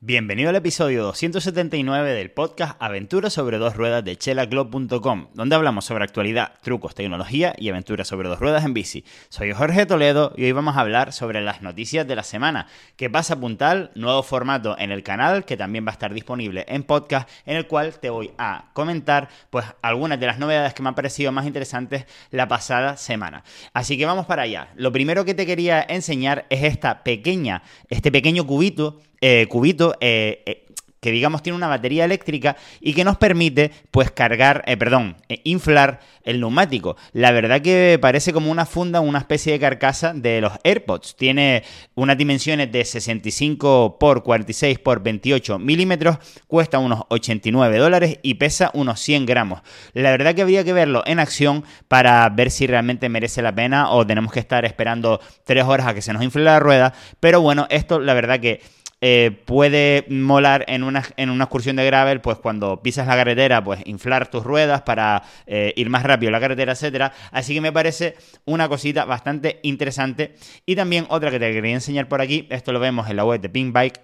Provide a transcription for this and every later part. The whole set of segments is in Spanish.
Bienvenido al episodio 279 del podcast Aventuras sobre dos ruedas de chelaclub.com, donde hablamos sobre actualidad, trucos, tecnología y aventuras sobre dos ruedas en bici. Soy Jorge Toledo y hoy vamos a hablar sobre las noticias de la semana. ¿Qué pasa puntal? Nuevo formato en el canal que también va a estar disponible en podcast, en el cual te voy a comentar pues algunas de las novedades que me han parecido más interesantes la pasada semana. Así que vamos para allá. Lo primero que te quería enseñar es esta pequeña, este pequeño cubito eh, cubito eh, eh, que digamos tiene una batería eléctrica y que nos permite pues cargar, perdón, inflar el neumático. La verdad que parece como una funda, una especie de carcasa de los AirPods. Tiene unas dimensiones de 65 por 46 por 28 milímetros, cuesta unos 89 dólares y pesa unos 100 gramos. La verdad que habría que verlo en acción para ver si realmente merece la pena o tenemos que estar esperando 3 horas a que se nos infle la rueda. Pero bueno, esto la verdad que eh, puede molar en una, en una excursión de gravel, pues cuando pisas la carretera, pues inflar tus ruedas para eh, ir más rápido la carretera, etcétera. Así que me parece una cosita bastante interesante. Y también otra que te quería enseñar por aquí, esto lo vemos en la web de Pink Bike,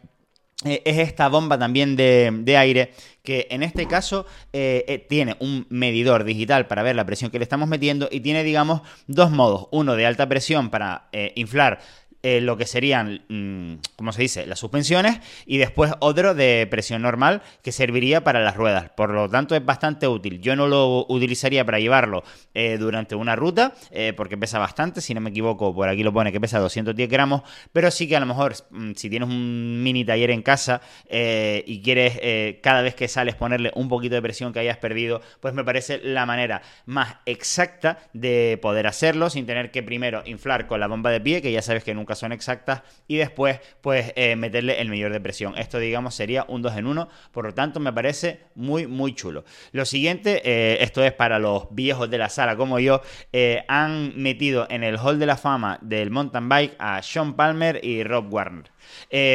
eh, es esta bomba también de, aire que en este caso tiene un medidor digital para ver la presión que le estamos metiendo y tiene digamos dos modos, uno de alta presión para inflar eh, lo que serían, mm, ¿cómo se dice?, las suspensiones y después otro de presión normal que serviría para las ruedas. Por lo tanto, es bastante útil. Yo no lo utilizaría para llevarlo eh, durante una ruta eh, porque pesa bastante, si no me equivoco, por aquí lo pone que pesa 210 gramos, pero sí que a lo mejor mm, si tienes un mini taller en casa y quieres cada vez que sales ponerle un poquito de presión que hayas perdido, pues me parece la manera más exacta de poder hacerlo sin tener que primero inflar con la bomba de pie, que ya sabes que nunca son exactas, y después, pues, eh, meterle el medidor de presión. Esto, digamos, sería un 2 en 1, por lo tanto, me parece muy, muy chulo. Lo siguiente, eh, esto es para los viejos de la sala como yo, eh, han metido en el Hall de la Fama del mountain bike a Sean Palmer y Rob Warner.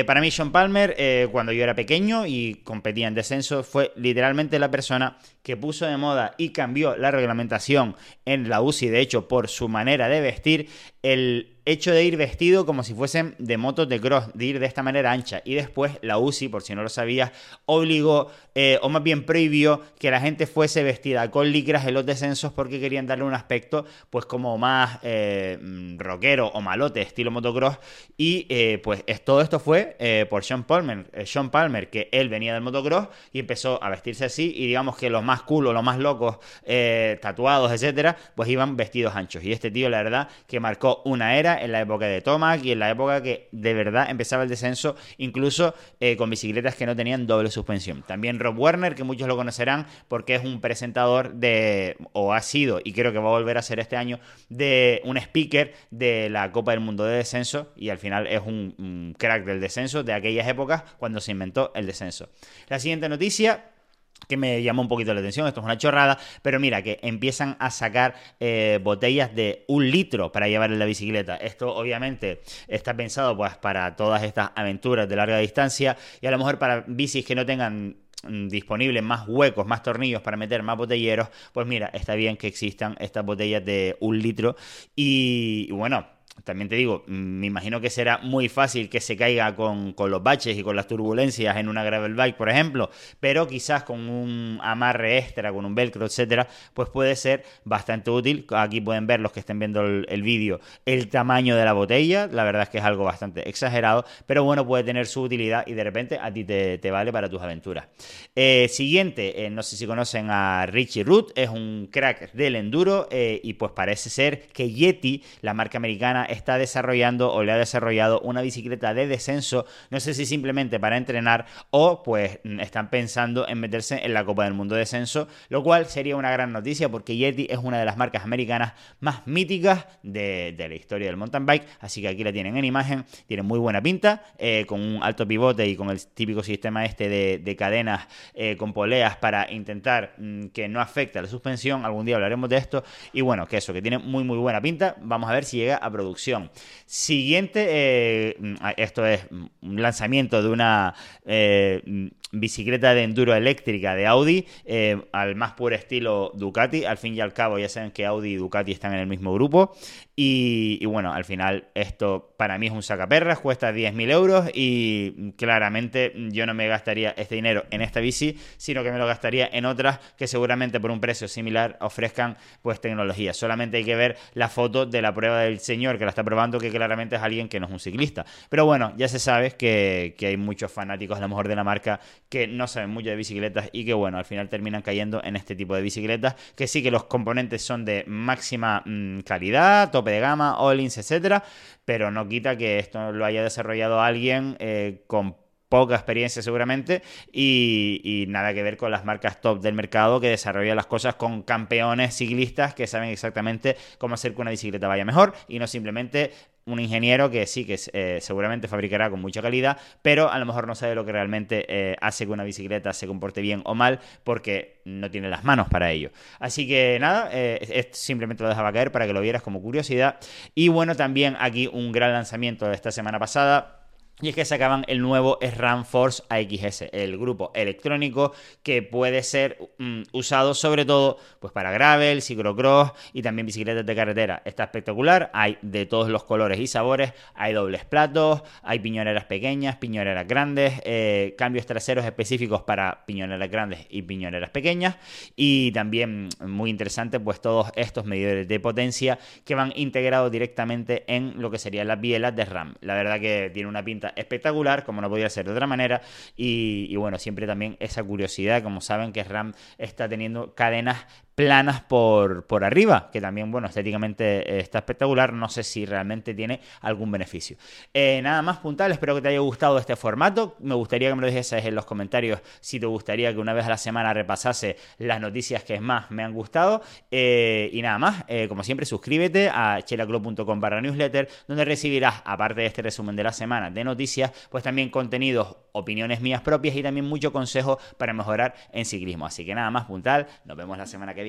para mí, Sean Palmer, cuando yo era pequeño y competía en descenso, fue literalmente la persona que puso de moda y cambió la reglamentación en la UCI, de hecho, por su manera de vestir, el hecho de ir vestido como si fuesen de motos de cross, de ir de esta manera ancha. Y después la UCI, por si no lo sabías, obligó, eh, o más bien prohibió, que la gente fuese vestida con licras en los descensos porque querían darle un aspecto pues como más eh, rockero o malote, estilo motocross. Y eh, pues todo esto fue por Sean Palmer, Sean Palmer, que él venía del motocross y empezó a vestirse así y digamos que los más culos, los más locos, tatuados, etcétera, pues iban vestidos anchos. Y este tío, la verdad, que marcó una era en la época de Tomac y en la época que de verdad empezaba el descenso, incluso eh, con bicicletas que no tenían doble suspensión. También Rob Werner, que muchos lo conocerán porque es un presentador de, o ha sido, y creo que va a volver a ser este año, de un speaker de la Copa del Mundo de Descenso y al final es un crack del descenso de aquellas épocas cuando se inventó el descenso. La siguiente noticia que me llamó un poquito la atención, esto es una chorrada, pero mira, que empiezan a sacar eh, botellas de un litro para llevar en la bicicleta. Esto obviamente está pensado pues para todas estas aventuras de larga distancia y a lo mejor para bicis que no tengan mm, disponibles más huecos, más tornillos para meter más botelleros, pues mira, está bien que existan estas botellas de un litro y bueno, también te digo, me imagino que será muy fácil que se caiga con, los baches y con las turbulencias en una gravel bike, por ejemplo, pero quizás con un amarre extra, con un velcro, etcétera, pues puede ser bastante útil. Aquí pueden ver los que estén viendo el, vídeo el tamaño de la botella, la verdad es que es algo bastante exagerado, pero bueno, puede tener su utilidad y de repente a ti te, vale para tus aventuras. Eh, siguiente, eh, no sé si conocen a Richie Root, es un crack del enduro eh, y pues parece ser que Yeti, la marca americana, está desarrollando o le ha desarrollado una bicicleta de descenso, no sé si simplemente para entrenar o pues están pensando en meterse en la Copa del Mundo de Descenso, lo cual sería una gran noticia porque Yeti es una de las marcas americanas más míticas de, la historia del mountain bike, así que aquí la tienen en imagen, tiene muy buena pinta, eh, con un alto pivote y con el típico sistema este de, cadenas eh, con poleas para intentar mm, que no afecte a la suspensión, algún día hablaremos de esto, y bueno, que eso, que tiene muy muy buena pinta, vamos a ver si llega a Siguiente, eh, mm, esto es un lanzamiento de una bicicleta de enduro eléctrica de Audi eh, al más puro estilo Ducati. Al fin y al cabo ya saben que Audi y Ducati están en el mismo grupo. Y, bueno, al final esto para mí es un sacaperras, cuesta 10.000 euros y claramente yo no me gastaría este dinero en esta bici, sino que me lo gastaría en otras que seguramente por un precio similar ofrezcan pues tecnología. Solamente hay que ver la foto de la prueba del señor que la está probando, que claramente es alguien que no es un ciclista. Pero bueno, ya se sabe que, hay muchos fanáticos a lo mejor de la marca que no saben mucho de bicicletas y que bueno, al final terminan cayendo en este tipo de bicicletas, que sí que los componentes son de máxima mm, calidad, tope de gama, All-ins, etcétera, pero no quita que esto lo haya desarrollado alguien eh, con poca experiencia seguramente y, nada que ver con las marcas top del mercado que desarrollan las cosas con campeones ciclistas que saben exactamente cómo hacer que una bicicleta vaya mejor y no simplemente un ingeniero que sí, que eh, seguramente fabricará con mucha calidad, pero a lo mejor no sabe lo que realmente eh, hace que una bicicleta se comporte bien o mal porque no tiene las manos para ello. Así que nada, eh, simplemente lo dejaba caer para que lo vieras como curiosidad. Y bueno, también aquí un gran lanzamiento de esta semana pasada y es que sacaban el nuevo SRAM Force AXS, el grupo electrónico que puede ser mm, usado sobre todo pues para gravel, ciclocross y también bicicletas de carretera. Está espectacular, hay de todos los colores y sabores, hay dobles platos, hay piñoneras pequeñas, piñoneras grandes, eh, cambios traseros específicos para piñoneras grandes y piñoneras pequeñas y también muy interesante pues todos estos medidores de potencia que van integrados directamente en lo que serían las bielas de RAM. La verdad que tiene una pinta espectacular, como no podía ser de otra manera. Y, bueno, siempre también esa curiosidad, como saben que RAM está teniendo cadenas planas por, por arriba, que también, bueno, estéticamente eh, está espectacular. No sé si realmente tiene algún beneficio. Eh, nada más puntal, espero que te haya gustado este formato. Me gustaría que me lo dijeses en los comentarios si te gustaría que una vez a la semana repasase las noticias que más me han gustado. Eh, y nada más, como siempre, suscríbete a chelaclub.com barra newsletter, donde recibirás, aparte de este resumen de la semana de noticias, pues también contenidos, opiniones mías propias y también mucho consejo para mejorar en ciclismo. Así que nada más puntal, nos vemos la semana que viene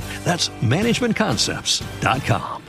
That's managementconcepts.com.